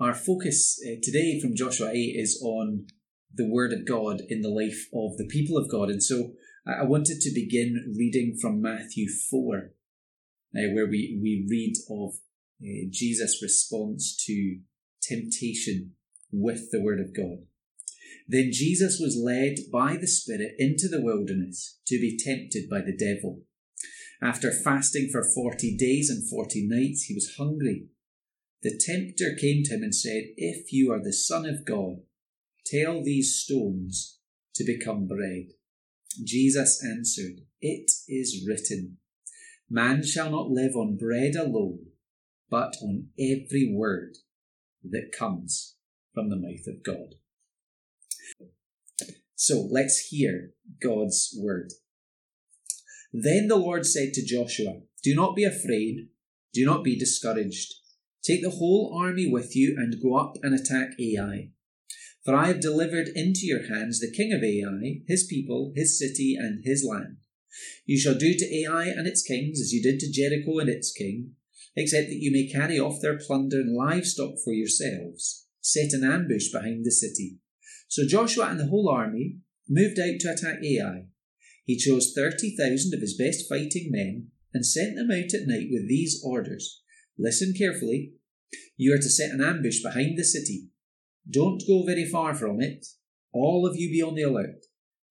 Our focus uh, today from Joshua 8 is on the Word of God in the life of the people of God. And so I wanted to begin reading from Matthew 4, uh, where we, we read of uh, Jesus' response to temptation with the Word of God. Then Jesus was led by the Spirit into the wilderness to be tempted by the devil. After fasting for forty days and forty nights, he was hungry. The tempter came to him and said, If you are the Son of God, tell these stones to become bread. Jesus answered, It is written, Man shall not live on bread alone, but on every word that comes from the mouth of God. So let's hear God's word. Then the Lord said to Joshua, Do not be afraid, do not be discouraged. Take the whole army with you and go up and attack Ai. For I have delivered into your hands the king of Ai, his people, his city, and his land. You shall do to Ai and its kings as you did to Jericho and its king, except that you may carry off their plunder and livestock for yourselves. Set an ambush behind the city. So Joshua and the whole army moved out to attack Ai. He chose 30,000 of his best fighting men and sent them out at night with these orders Listen carefully. You are to set an ambush behind the city. Don't go very far from it. All of you be on the alert.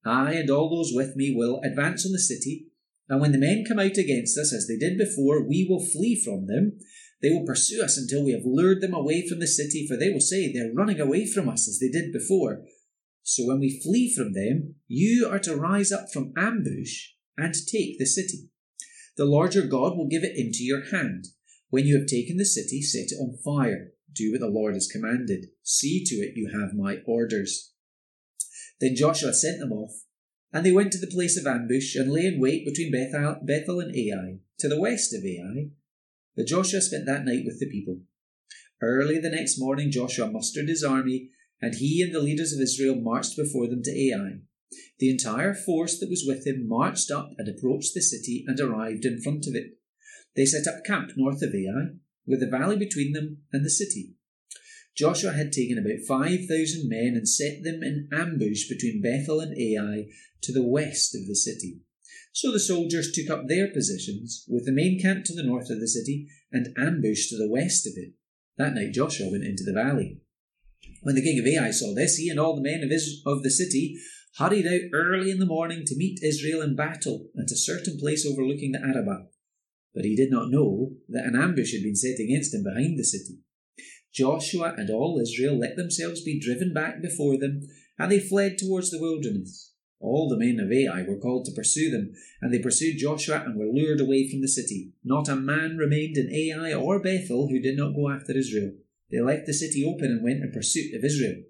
I and all those with me will advance on the city, and when the men come out against us, as they did before, we will flee from them. They will pursue us until we have lured them away from the city, for they will say, They're running away from us as they did before. So when we flee from them, you are to rise up from ambush and take the city. The Lord your God will give it into your hand. When you have taken the city, set it on fire. Do what the Lord has commanded. See to it you have my orders. Then Joshua sent them off, and they went to the place of ambush and lay in wait between Bethel, Bethel and Ai, to the west of Ai. But Joshua spent that night with the people. Early the next morning, Joshua mustered his army, and he and the leaders of Israel marched before them to Ai. The entire force that was with him marched up and approached the city and arrived in front of it. They set up camp north of Ai, with the valley between them and the city. Joshua had taken about 5,000 men and set them in ambush between Bethel and Ai to the west of the city. So the soldiers took up their positions, with the main camp to the north of the city and ambush to the west of it. That night Joshua went into the valley. When the king of Ai saw this, he and all the men of, Is- of the city hurried out early in the morning to meet Israel in battle at a certain place overlooking the Arabah. But he did not know that an ambush had been set against him behind the city. Joshua and all Israel let themselves be driven back before them, and they fled towards the wilderness. All the men of Ai were called to pursue them, and they pursued Joshua and were lured away from the city. Not a man remained in Ai or Bethel who did not go after Israel. They left the city open and went in pursuit of Israel.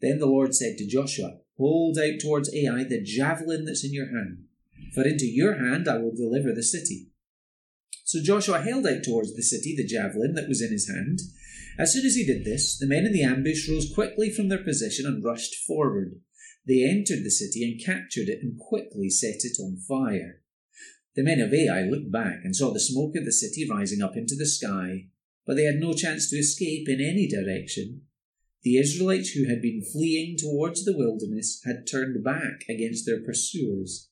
Then the Lord said to Joshua, Hold out towards Ai the javelin that's in your hand, for into your hand I will deliver the city. So Joshua held out towards the city the javelin that was in his hand. As soon as he did this, the men in the ambush rose quickly from their position and rushed forward. They entered the city and captured it and quickly set it on fire. The men of Ai looked back and saw the smoke of the city rising up into the sky, but they had no chance to escape in any direction. The Israelites who had been fleeing towards the wilderness had turned back against their pursuers.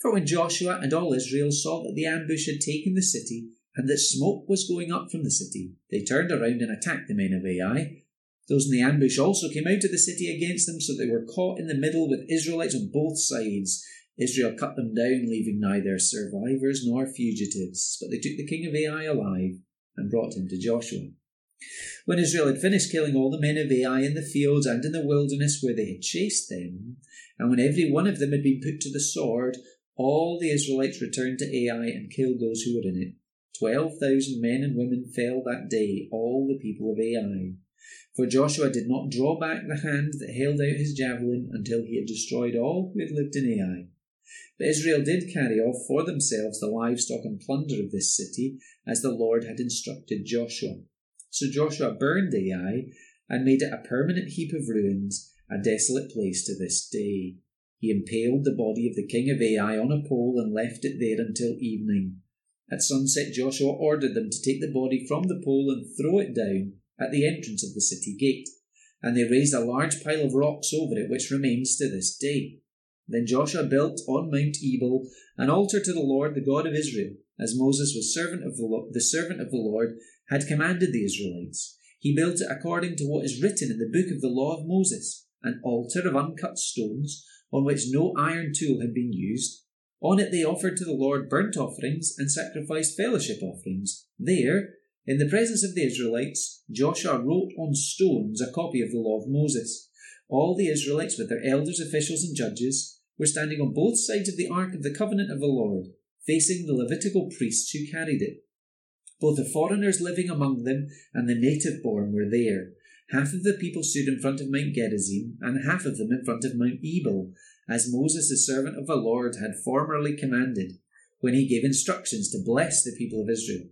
For when Joshua and all Israel saw that the ambush had taken the city, and that smoke was going up from the city, they turned around and attacked the men of Ai. Those in the ambush also came out of the city against them, so they were caught in the middle with Israelites on both sides. Israel cut them down, leaving neither survivors nor fugitives. But they took the king of Ai alive and brought him to Joshua. When Israel had finished killing all the men of Ai in the fields and in the wilderness where they had chased them, and when every one of them had been put to the sword, all the Israelites returned to Ai and killed those who were in it. Twelve thousand men and women fell that day, all the people of Ai. For Joshua did not draw back the hand that held out his javelin until he had destroyed all who had lived in Ai. But Israel did carry off for themselves the livestock and plunder of this city, as the Lord had instructed Joshua. So Joshua burned Ai and made it a permanent heap of ruins, a desolate place to this day. He impaled the body of the king of Ai on a pole and left it there until evening. At sunset, Joshua ordered them to take the body from the pole and throw it down at the entrance of the city gate, and they raised a large pile of rocks over it, which remains to this day. Then Joshua built on Mount Ebal an altar to the Lord, the God of Israel, as Moses was servant of the, the servant of the Lord had commanded the Israelites. He built it according to what is written in the book of the law of Moses, an altar of uncut stones on which no iron tool had been used. On it they offered to the Lord burnt offerings and sacrificed fellowship offerings. There, in the presence of the Israelites, Joshua wrote on stones a copy of the law of Moses. All the Israelites, with their elders, officials, and judges, were standing on both sides of the ark of the covenant of the Lord, facing the Levitical priests who carried it. Both the foreigners living among them and the native born were there. Half of the people stood in front of Mount Gerizim, and half of them in front of Mount Ebal, as Moses, the servant of the Lord, had formerly commanded, when he gave instructions to bless the people of Israel.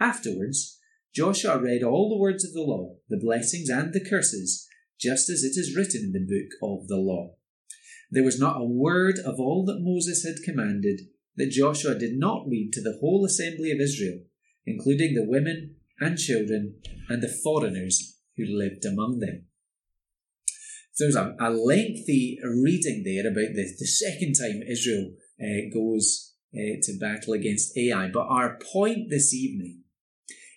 Afterwards, Joshua read all the words of the law, the blessings and the curses, just as it is written in the book of the law. There was not a word of all that Moses had commanded that Joshua did not read to the whole assembly of Israel, including the women and children and the foreigners who lived among them. So there's a, a lengthy reading there about the, the second time Israel uh, goes uh, to battle against Ai. But our point this evening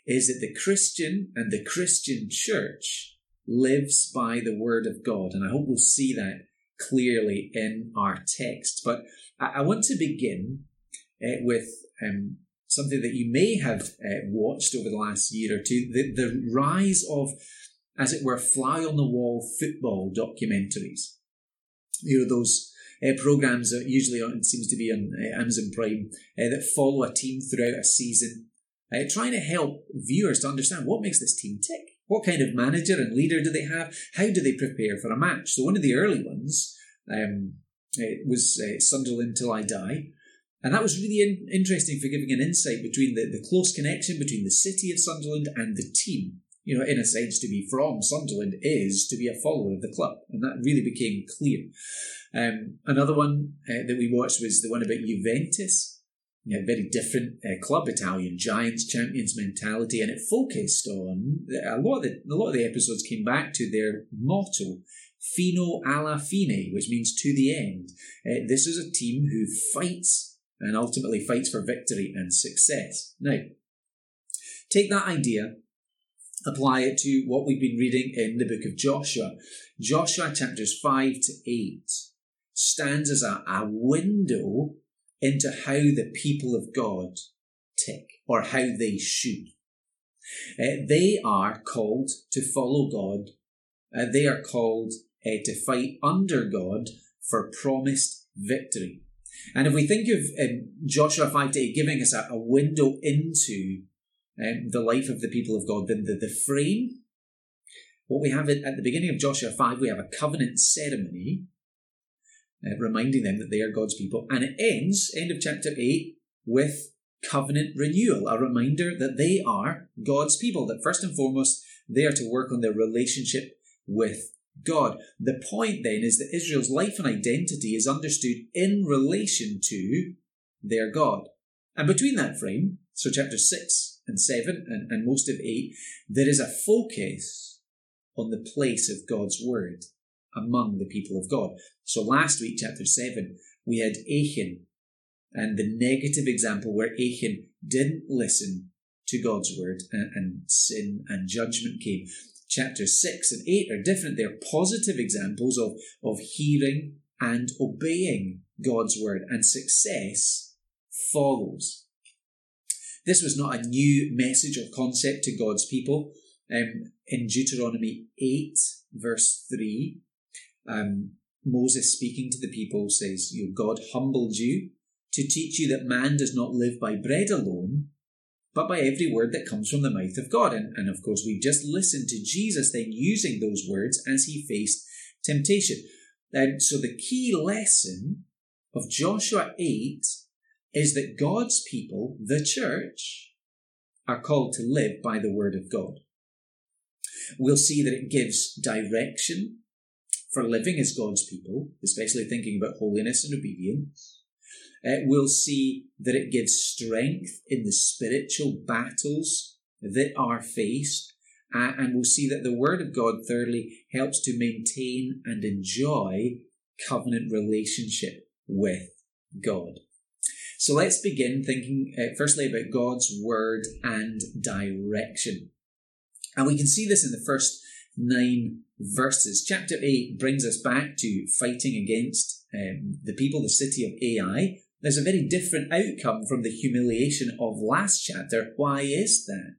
is that the Christian and the Christian church lives by the word of God. And I hope we'll see that clearly in our text. But I, I want to begin uh, with um, something that you may have uh, watched over the last year or two the, the rise of, as it were, fly on the wall football documentaries. You know, those uh, programs that usually on, seems to be on uh, Amazon Prime uh, that follow a team throughout a season uh, trying to help viewers to understand what makes this team tick. What kind of manager and leader do they have? How do they prepare for a match? So one of the early ones um, was uh, Sunderland Till I Die. And that was really in- interesting for giving an insight between the, the close connection between the city of Sunderland and the team. You know, in a sense, to be from Sunderland is to be a follower of the club. And that really became clear. Um, another one uh, that we watched was the one about Juventus you know, very different uh, club, Italian giants, champions mentality, and it focused on a lot of the a lot of the episodes came back to their motto, "Fino alla fine," which means to the end. Uh, this is a team who fights and ultimately fights for victory and success. Now, take that idea, apply it to what we've been reading in the book of Joshua. Joshua chapters five to eight stands as a, a window into how the people of God tick or how they should. Uh, they are called to follow God. Uh, they are called uh, to fight under God for promised victory. And if we think of um, Joshua 5 to 8 giving us a, a window into um, the life of the people of God, then the, the frame, what we have at, at the beginning of Joshua 5, we have a covenant ceremony uh, reminding them that they are God's people. And it ends, end of chapter 8, with covenant renewal, a reminder that they are God's people, that first and foremost, they are to work on their relationship with God. The point then is that Israel's life and identity is understood in relation to their God. And between that frame, so chapter 6 and 7 and, and most of 8, there is a focus on the place of God's word among the people of God. So last week, chapter 7, we had Achan and the negative example where Achan didn't listen to God's word and, and sin and judgment came. Chapter 6 and 8 are different. They're positive examples of, of hearing and obeying God's word, and success follows. This was not a new message or concept to God's people. Um, in Deuteronomy 8, verse 3, um, Moses speaking to the people says, you God humbled you to teach you that man does not live by bread alone, but by every word that comes from the mouth of God. And, and of course, we just listened to Jesus then using those words as he faced temptation. And so the key lesson of Joshua 8 is that God's people, the church, are called to live by the word of God. We'll see that it gives direction for living as God's people, especially thinking about holiness and obedience. Uh, we'll see that it gives strength in the spiritual battles that are faced. Uh, and we'll see that the Word of God, thirdly, helps to maintain and enjoy covenant relationship with God. So let's begin thinking uh, firstly about God's Word and direction. And we can see this in the first nine verses. Chapter 8 brings us back to fighting against um, the people, the city of Ai. There's a very different outcome from the humiliation of last chapter. Why is that?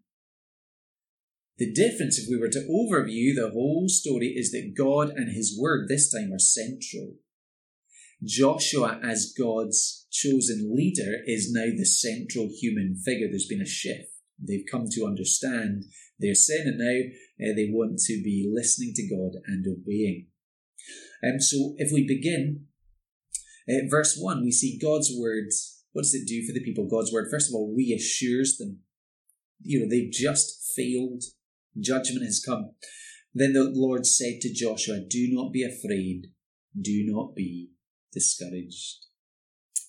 The difference, if we were to overview the whole story, is that God and His Word this time are central. Joshua, as God's chosen leader, is now the central human figure. There's been a shift. They've come to understand their sin, and now uh, they want to be listening to God and obeying. Um, so, if we begin, verse 1, we see God's word. What does it do for the people? God's word, first of all, reassures them. You know, they've just failed Judgment has come. Then the Lord said to Joshua, Do not be afraid, do not be discouraged.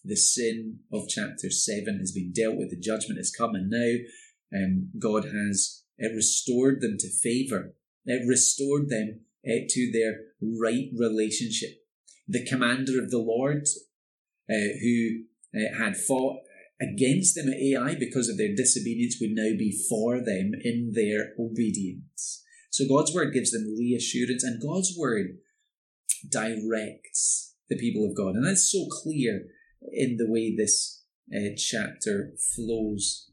The sin of chapter 7 has been dealt with, the judgment has come, and now um, God has uh, restored them to favour, it restored them uh, to their right relationship. The commander of the Lord, uh, who uh, had fought against them at Ai because of their disobedience would now be for them in their obedience. So God's word gives them reassurance, and God's word directs the people of God. And that's so clear in the way this uh, chapter flows.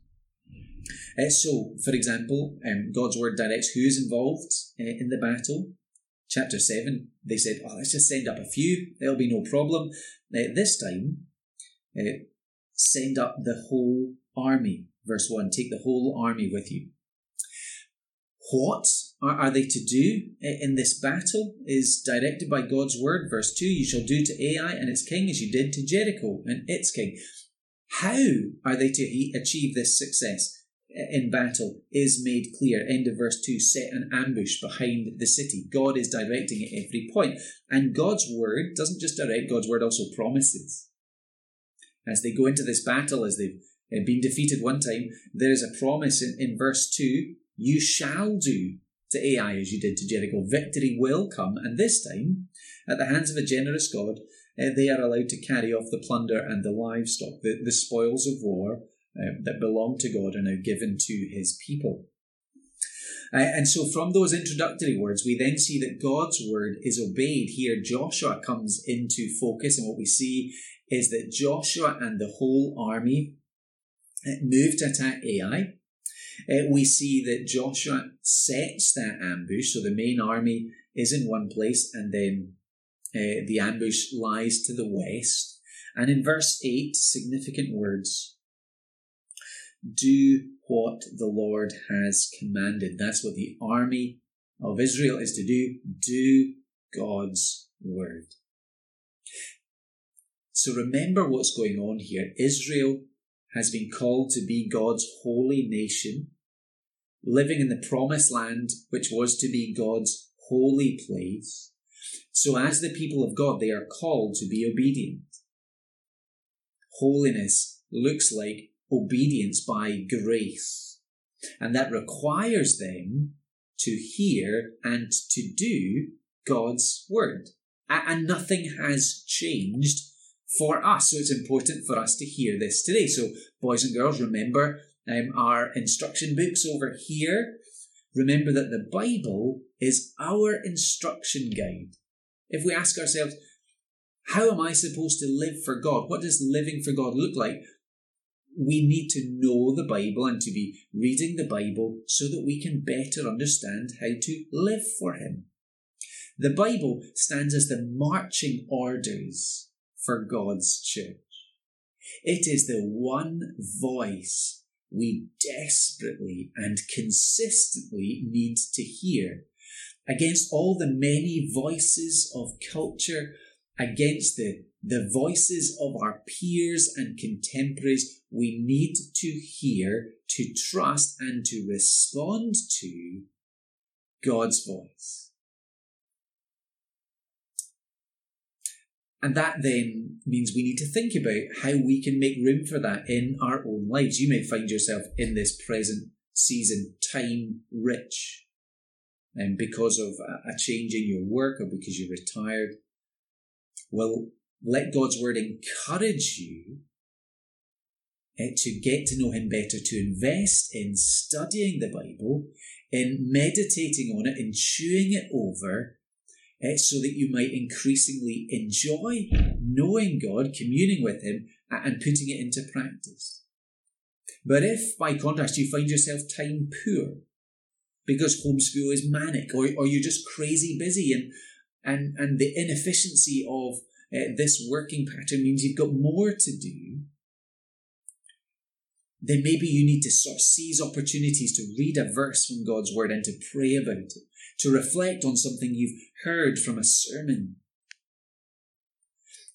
Uh, so, for example, um, God's word directs who's involved uh, in the battle. Chapter 7, they said, Oh, let's just send up a few, there'll be no problem. This time, uh, send up the whole army. Verse 1 Take the whole army with you. What are, are they to do in this battle is directed by God's word. Verse 2 You shall do to Ai and its king as you did to Jericho and its king. How are they to achieve this success? In battle is made clear. End of verse 2 set an ambush behind the city. God is directing at every point. And God's word doesn't just direct, God's word also promises as they go into this battle, as they've been defeated one time, there is a promise in, in verse 2 you shall do to Ai as you did to Jericho. Victory will come, and this time, at the hands of a generous God, uh, they are allowed to carry off the plunder and the livestock. The, the spoils of war uh, that belong to God are now given to his people. Uh, and so, from those introductory words, we then see that God's word is obeyed. Here, Joshua comes into focus, and what we see is that Joshua and the whole army uh, move to attack Ai. Uh, we see that Joshua sets that ambush, so the main army is in one place, and then uh, the ambush lies to the west. And in verse 8, significant words do what the Lord has commanded. That's what the army of Israel is to do. Do God's word. So remember what's going on here. Israel has been called to be God's holy nation, living in the promised land, which was to be God's holy place. So, as the people of God, they are called to be obedient. Holiness looks like obedience by grace, and that requires them to hear and to do God's word. And nothing has changed for us. So it's important for us to hear this today. So, boys and girls, remember um, our instruction books over here. Remember that the Bible is our instruction guide. If we ask ourselves, how am I supposed to live for God? What does living for God look like? We need to know the Bible and to be reading the Bible so that we can better understand how to live for Him. The Bible stands as the marching orders for God's church. It is the one voice we desperately and consistently need to hear against all the many voices of culture, against the, the voices of our peers and contemporaries, we need to hear, to trust, and to respond to God's voice. And that then means we need to think about how we can make room for that in our own lives. You may find yourself in this present season time rich. and because of a, a change in your work or because you're retired. Well, let God's word encourage you uh, to get to know Him better, to invest in studying the Bible, in meditating on it, in chewing it over, uh, so that you might increasingly enjoy knowing God, communing with Him, and putting it into practice. But if, by contrast, you find yourself time poor because homeschool is manic, or, or you're just crazy busy, and and and the inefficiency of uh, this working pattern means you've got more to do, then maybe you need to sort of seize opportunities to read a verse from God's Word and to pray about it, to reflect on something you've heard from a sermon.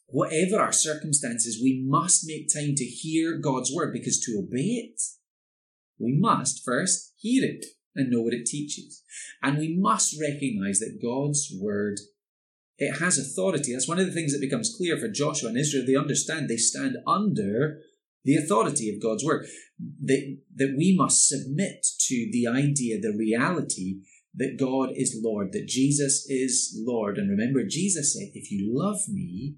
Whatever our circumstances, we must make time to hear God's Word because to obey it, we must first hear it and know what it teaches. And we must recognize that God's Word it has authority. That's one of the things that becomes clear for Joshua and Israel. They understand they stand under the authority of God's word. That, that we must submit to the idea, the reality that God is Lord, that Jesus is Lord. And remember, Jesus said, If you love me,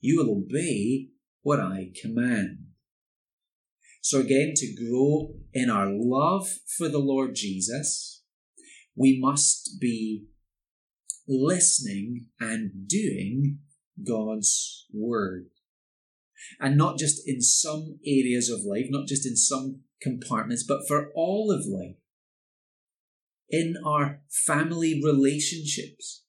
you will obey what I command. So, again, to grow in our love for the Lord Jesus, we must be listening and doing God's word. And not just in some areas of life, not just in some compartments, but for all of life. In our family relationships,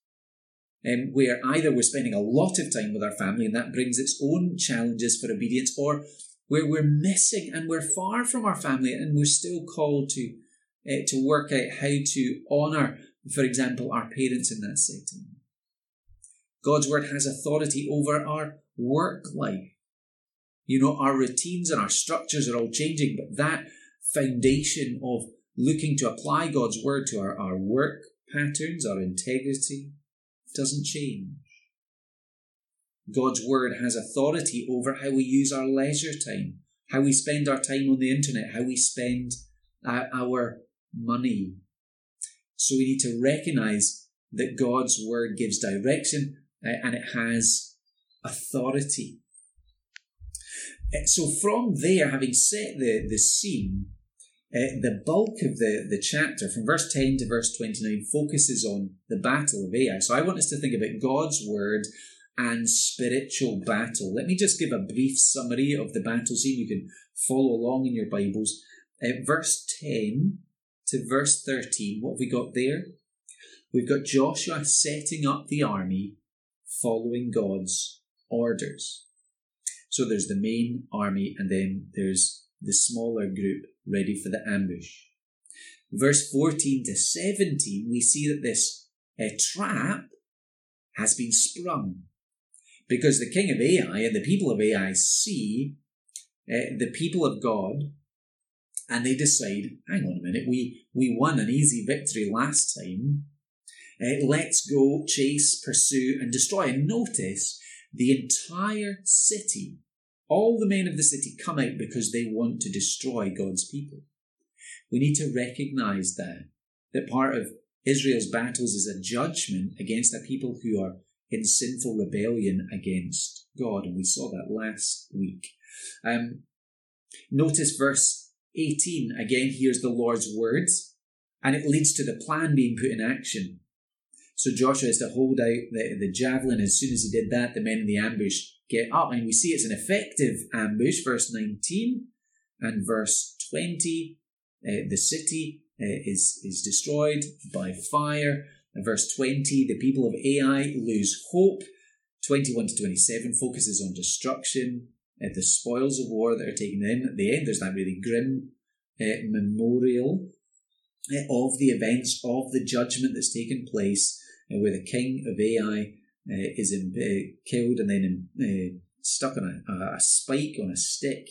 um, where either we're spending a lot of time with our family and that brings its own challenges for obedience, or where we're missing and we're far from our family and we're still called to uh, to work out how to honour, for example, our parents in that setting. God's word has authority over our work life. You know, our routines and our structures are all changing, but that foundation of looking to apply God's word to our, our work patterns, our integrity, doesn't change. God's word has authority over how we use our leisure time, how we spend our time on the internet, how we spend uh, our money. So we need to recognize that God's word gives direction uh, and it has authority. Uh, so from there, having set the, the scene, uh, the bulk of the, the chapter, from verse 10 to verse 29, focuses on the battle of Ai. So I want us to think about God's word and spiritual battle. Let me just give a brief summary of the battle scene. You can follow along in your Bibles. Uh, verse 10 to verse 13, what have we got there? We've got Joshua setting up the army following God's orders. So there's the main army, and then there's the smaller group ready for the ambush. Verse 14 to 17, we see that this uh, trap has been sprung because the king of Ai and the people of Ai see uh, the people of God and they decide, hang on a minute, we, we won an easy victory last time. Uh, let's go chase, pursue, and destroy. And notice the entire city, all the men of the city come out because they want to destroy God's people. We need to recognize that, that part of Israel's battles is a judgment against a people who are in sinful rebellion against God. And we saw that last week. Um, notice verse 18. Again, hears the Lord's words, and it leads to the plan being put in action. So Joshua is to hold out the, the javelin. As soon as he did that, the men in the ambush get up, and we see it's an effective ambush. Verse 19 and verse 20. Uh, the city uh, is, is destroyed by fire. Verse 20, the people of Ai lose hope. 21 to 27 focuses on destruction, uh, the spoils of war that are taken in. At the end, there's that really grim uh, memorial uh, of the events of the judgment that's taken place uh, where the king of Ai is in, killed and then stuck on a, a, spike on a stick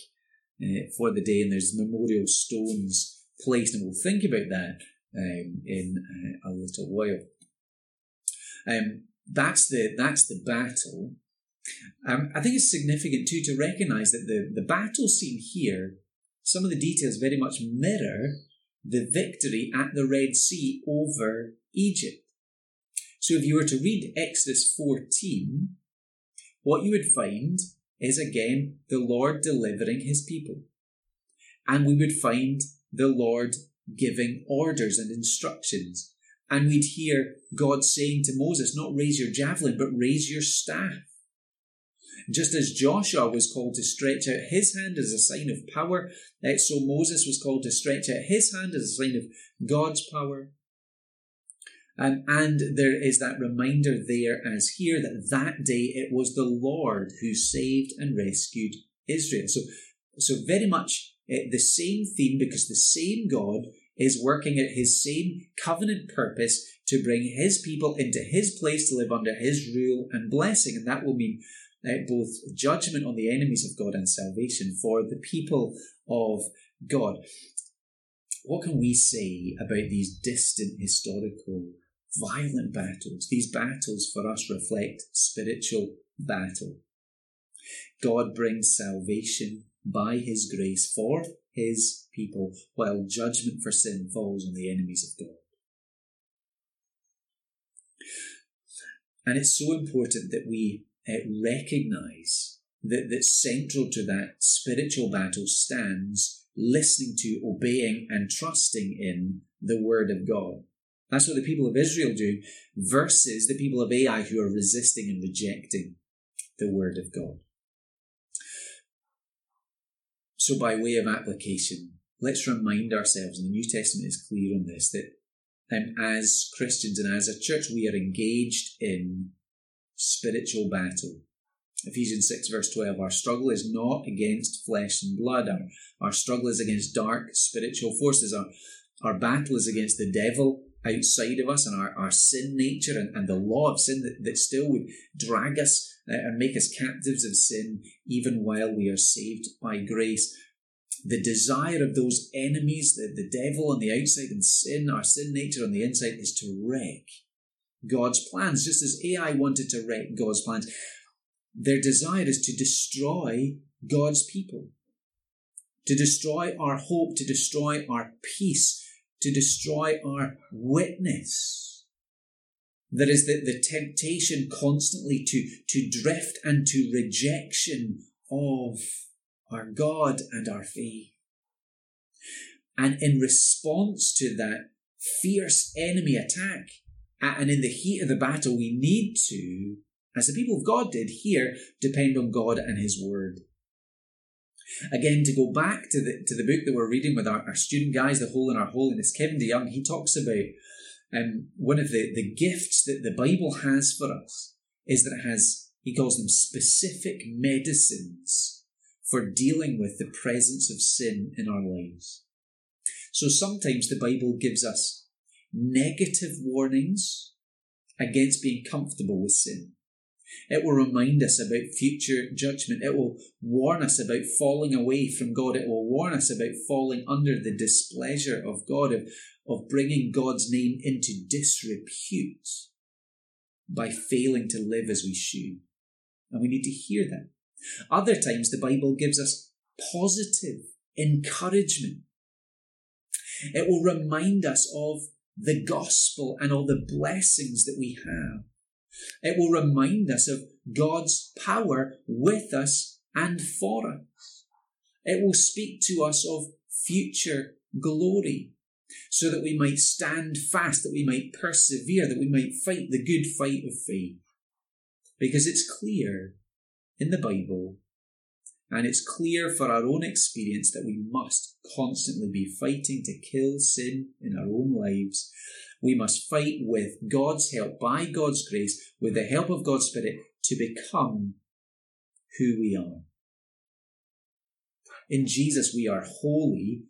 for the day, and there's memorial stones placed, and we'll think about that um, in a little while. Um, that's the that's the battle. Um, I think it's significant too to recognise that the the battle scene here, some of the details very much mirror the victory at the Red Sea over Egypt. So if you were to read Exodus 14, what you would find is again the Lord delivering his people. And we would find the Lord giving orders and instructions. And we'd hear God saying to Moses, not raise your javelin, but raise your staff. Just as Joshua was called to stretch out his hand as a sign of power, eh, so Moses was called to stretch out his hand as a sign of God's power. Um, and there is that reminder there as here that that day it was the Lord who saved and rescued Israel. So, so very much uh, the same theme because the same God is working at his same covenant purpose to bring his people into his place to live under his rule and blessing. And that will mean both judgment on the enemies of God and salvation for the people of God. What can we say about these distant historical violent battles. These battles for us reflect spiritual battle. God brings salvation by his grace for his people, while judgment for sin falls on the enemies of God. And it's so important that we uh, recognize that, that central to that spiritual battle stands listening to, obeying, and trusting in the Word of God. That's what the people of Israel do, versus the people of Ai who are resisting and rejecting the word of God. So, by way of application, let's remind ourselves, and the New Testament is clear on this, that um, as Christians and as a church, we are engaged in spiritual battle. Ephesians 6, verse 12 Our struggle is not against flesh and blood, our, our struggle is against dark spiritual forces. Our, our battle is against the devil outside of us and our, our sin nature and, and the law of sin that, that still would drag us uh, and make us captives of sin even while we are saved by grace. The desire of those enemies, the, the devil on the outside and sin, our sin nature on the inside, is to wreck God's plans, just as Ai wanted to wreck God's plans. Their desire is to destroy God's people, to destroy our hope, to destroy our peace, to destroy our witness. There is the, the temptation constantly to, to drift and to rejection of our God and our faith. And in response to that fierce enemy attack, and in the heat of the battle, we need to, as the people of God did here, depend on God and His Word. Again, to go back to the to the book that we're reading with our, our student guys, The Hole in Our Holiness, Kevin DeYoung, he talks about um, one of the, the gifts that the Bible has for us is that it has, he calls them specific medicines for dealing with the presence of sin in our lives. So sometimes the Bible gives us negative warnings against being comfortable with sin. It will remind us about future judgment. It will warn us about falling away from God. It will warn us about falling under the displeasure of God, of, of bringing God's name into disrepute by failing to live as we should. And we need to hear that. Other times, the Bible gives us positive encouragement. It will remind us of the gospel and all the blessings that we have. It will remind us of God's power with us and for us. It will speak to us of future glory so that we might stand fast, that we might persevere, that we might fight the good fight of faith. Because it's clear in the Bible and it's clear for our own experience that we must constantly be fighting to kill sin in our own lives we must fight with God's help, by God's grace, with the help of God's Spirit, to become who we are. In Jesus, we are holy,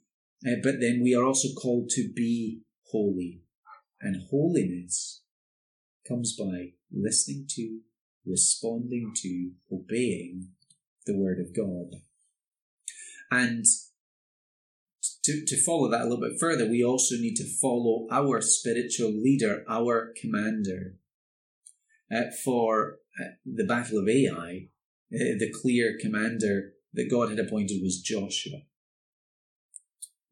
uh, but then we are also called to be holy. And holiness comes by listening to, responding to, obeying the Word of God. And to, to follow that a little bit further, we also need to follow our spiritual leader, our commander. Uh, for uh, the Battle of Ai, uh, the clear commander that God had appointed was Joshua.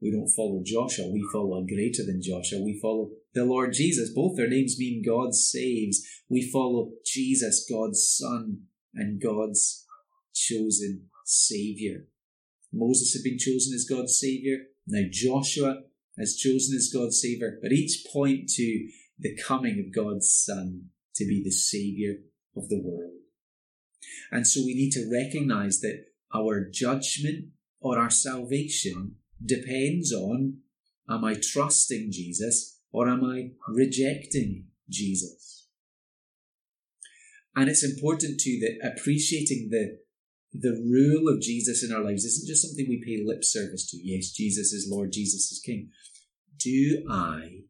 we don't follow Joshua, we follow a greater than Joshua. We follow the Lord Jesus. Both their names mean God saves. We follow Jesus, God's Son, and God's chosen Saviour. Moses had been chosen as God's Saviour. Now Joshua has chosen as God's Saviour, but each point to the coming of God's Son to be the Saviour of the world. And so we need to recognize that our judgment or our salvation depends on am I trusting Jesus or am I rejecting Jesus? And it's important too that appreciating the the rule of Jesus in our lives isn't just something we pay lip service to. Yes, Jesus is Lord, Jesus is King. Do I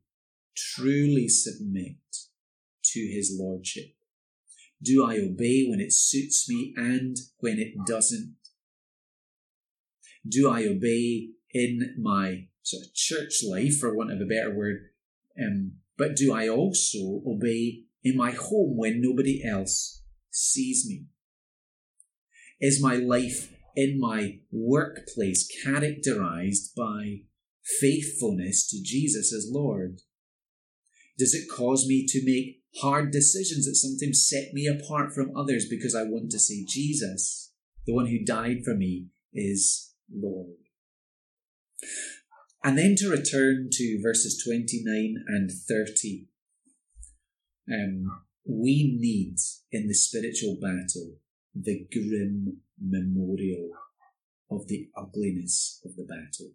truly submit to his lordship? Do I obey when it suits me and when it doesn't? Do I obey in my sort of church life, for want of a better word? Um, but do I also obey in my home when nobody else sees me? Is my life in my workplace characterized by faithfulness to Jesus as Lord? Does it cause me to make hard decisions that sometimes set me apart from others because I want to say Jesus, the one who died for me, is Lord? And then to return to verses 29 and 30, um, we need in the spiritual battle the grim memorial of the ugliness of the battle.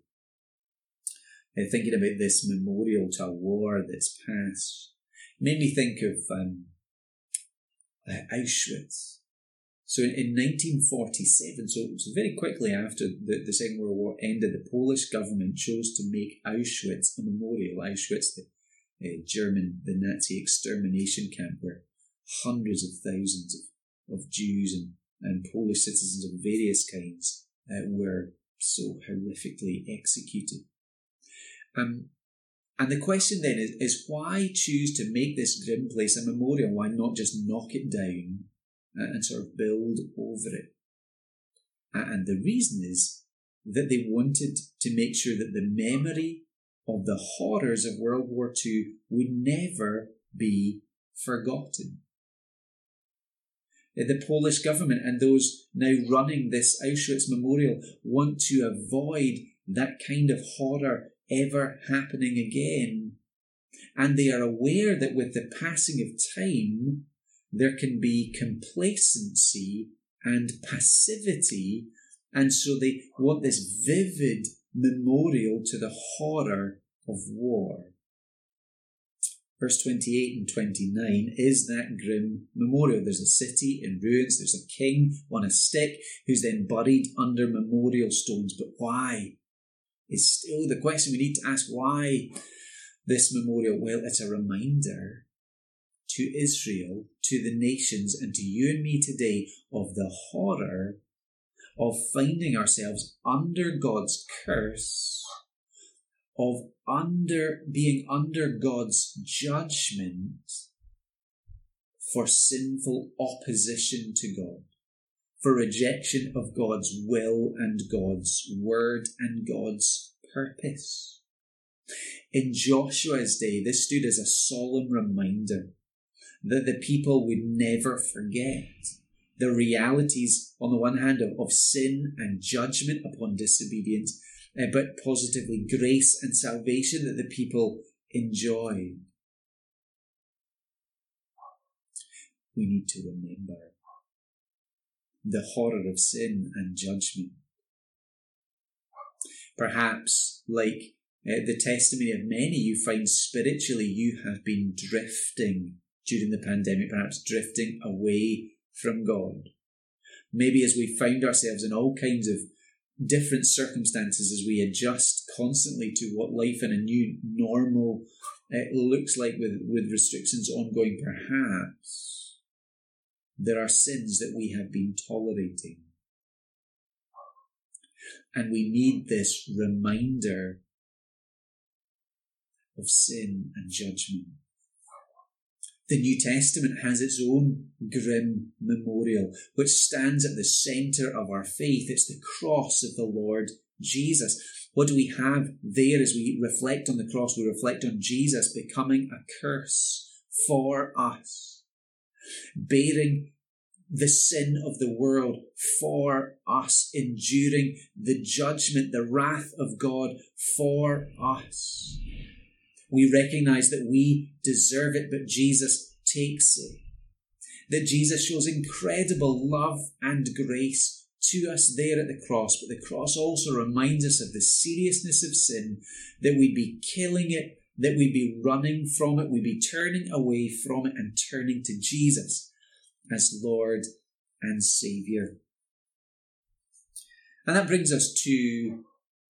Uh, thinking about this memorial to a war that's past made me think of um, uh, Auschwitz. So in, in 1947, so, very quickly after the, the Second World War ended, the Polish government chose to make Auschwitz a memorial. Auschwitz, the uh, German, the Nazi extermination camp where hundreds of thousands of, of Jews and, and Polish citizens of various kinds uh, were so horrifically executed. Um, and the question then is, is why choose to make this grim place a memorial? Why not just knock it down and sort of build over it? And the reason is that they wanted to make sure that the memory of the horrors of World War II would never be forgotten. The Polish government and those now running this Auschwitz memorial want to avoid that kind of horror ever happening again. And they are aware that with the passing of time, there can be complacency and passivity. And so they want this vivid memorial to the horror of war. Verse 28 and 29 is that grim memorial. There's a city in ruins, there's a king on a stick who's then buried under memorial stones. But why? is still the question we need to ask why this memorial? Well, it's a reminder to Israel, to the nations, and to you and me today of the horror of finding ourselves under God's curse, of under being under God's judgment for sinful opposition to God for rejection of God's will and God's word and God's purpose. In Joshua's day, this stood as a solemn reminder that the people would never forget the realities, on the one hand, of, of sin and judgment upon disobedience, uh, but positively grace and salvation that the people enjoy. We need to remember the horror of sin and judgment. Perhaps, like uh, the testimony of many, you find spiritually you have been drifting during the pandemic, perhaps drifting away from God. Maybe as we find ourselves in all kinds of different circumstances as we adjust constantly to what life in a new normal uh, looks like with, with restrictions ongoing, perhaps there are sins that we have been tolerating. And we need this reminder of sin and judgment. The New Testament has its own grim memorial, which stands at the centre of our faith. It's the cross of the Lord Jesus. What do we have there as we reflect on the cross? We reflect on Jesus becoming a curse for us, bearing the sin of the world for us, enduring the judgment, the wrath of God for us. We recognize that we deserve it, but Jesus takes it. That Jesus shows incredible love and grace to us there at the cross, but the cross also reminds us of the seriousness of sin, that we'd be killing it, that we'd be running from it, we'd be turning away from it and turning to Jesus as Lord and Saviour. And that brings us to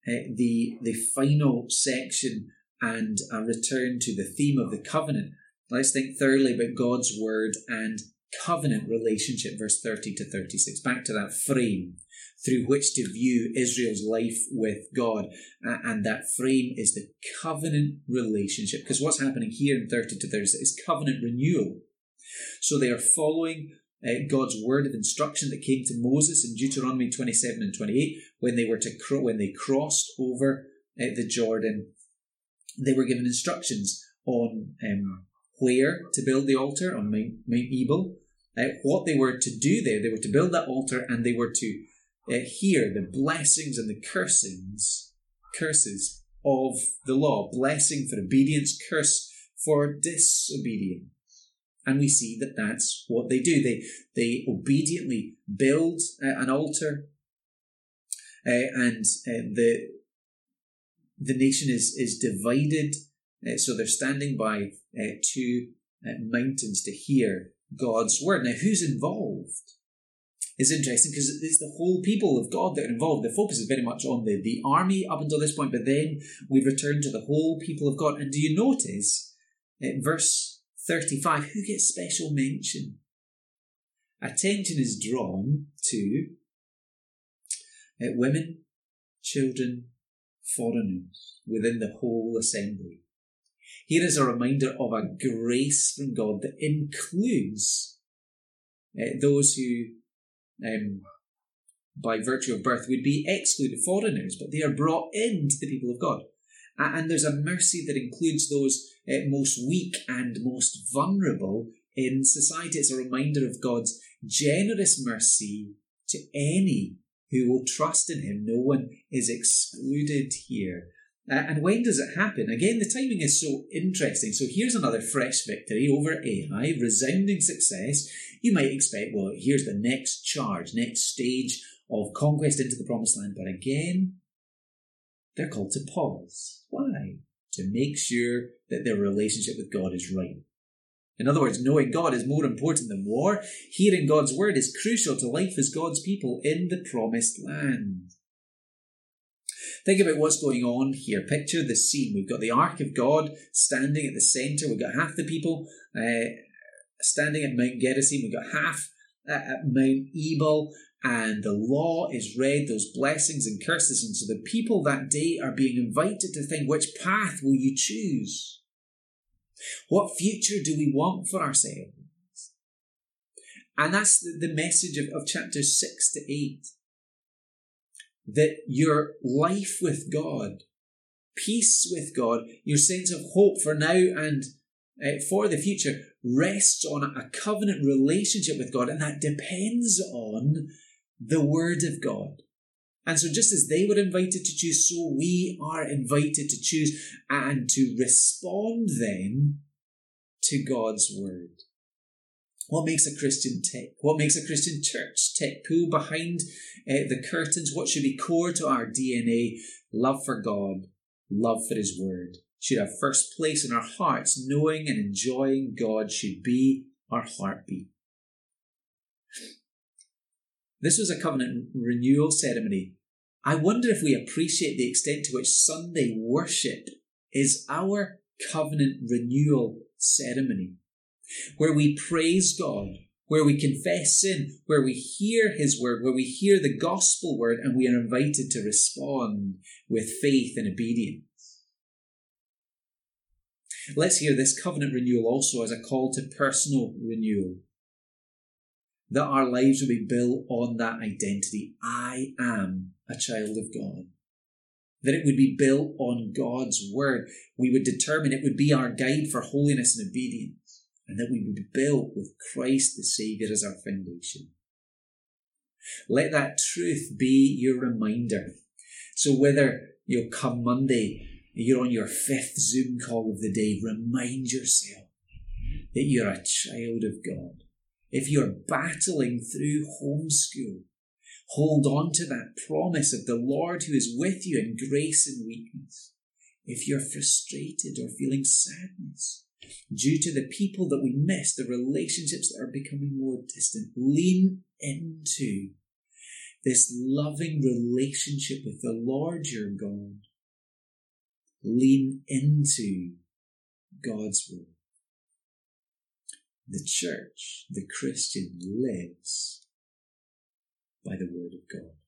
uh, the, the final section and a return to the theme of the covenant. Let's think thoroughly about God's word and covenant relationship, verse 30 to 36. Back to that frame through which to view Israel's life with God. and that frame is the covenant relationship. Because what's happening here in 30 to 36 is covenant renewal. So they are following uh, God's word of instruction that came to Moses in Deuteronomy 27 and 28 when they were to cro- when they crossed over uh, the Jordan. They were given instructions on um, where to build the altar on Mount, Mount Ebal, uh, what they were to do there. They were to build that altar and they were to uh, hear the blessings and the cursings, curses of the law. Blessing for obedience, curse for disobedience. And we see that that's what they do. They, they obediently build uh, an altar, uh, and uh, the, the nation is, is divided. Uh, so they're standing by uh, two uh, mountains to hear God's word. Now, who's involved? Is interesting because it's the whole people of God that are involved. The focus is very much on the, the army up until this point, but then we return to the whole people of God. And do you notice verse 35, who gets special mention? Attention is drawn to uh, women, children, foreigners within the whole assembly. Here is a reminder of a grace from God that includes uh, those who, um, by virtue of birth, would be excluded foreigners, but they are brought into the people of God. And there's a mercy that includes those uh, most weak and most vulnerable in society. It's a reminder of God's generous mercy to any who will trust in Him. No one is excluded here. And when does it happen? Again, the timing is so interesting. So here's another fresh victory over Ai, resounding success. You might expect, well, here's the next charge, next stage of conquest into the promised land. But again, they're called to pause. Why? To make sure that their relationship with God is right. In other words, knowing God is more important than war. Hearing God's word is crucial to life as God's people in the promised land. Think about what's going on here. Picture the scene. We've got the Ark of God standing at the centre. We've got half the people uh, standing at Mount Gerizim. We've got half uh, at Mount Ebal and the law is read, those blessings and curses. And so the people that day are being invited to think which path will you choose? What future do we want for ourselves? And that's the, the message of, of chapters 6 to 8. That your life with God, peace with God, your sense of hope for now and uh, for the future rests on a covenant relationship with God, and that depends on the Word of God. And so, just as they were invited to choose, so we are invited to choose and to respond then to God's Word. What makes a Christian tick? What makes a Christian church tick? Pull behind uh, the curtains. What should be core to our DNA? Love for God, love for His Word. Should have first place in our hearts. Knowing and enjoying God should be our heartbeat. This was a covenant renewal ceremony. I wonder if we appreciate the extent to which Sunday worship is our covenant renewal ceremony, where we praise God, where we confess sin, where we hear His word, where we hear the gospel word, and we are invited to respond with faith and obedience. Let's hear this covenant renewal also as a call to personal renewal that our lives will be built on that identity. I am a child of God. that it would be built on God's word. We would determine it would be our guide for holiness and obedience, and that we would be built with Christ the Saviour as our foundation. Let that truth be your reminder. So whether you'll come Monday, you're on your fifth Zoom call of the day, remind yourself that you're a child of God. If you're battling through homeschool, hold on to that promise of the Lord who is with you in grace and weakness. If you're frustrated or feeling sadness due to the people that we miss, the relationships that are becoming more distant, lean into this loving relationship with the Lord your God. Lean into God's word. The church, the Christian, lives by the word of God.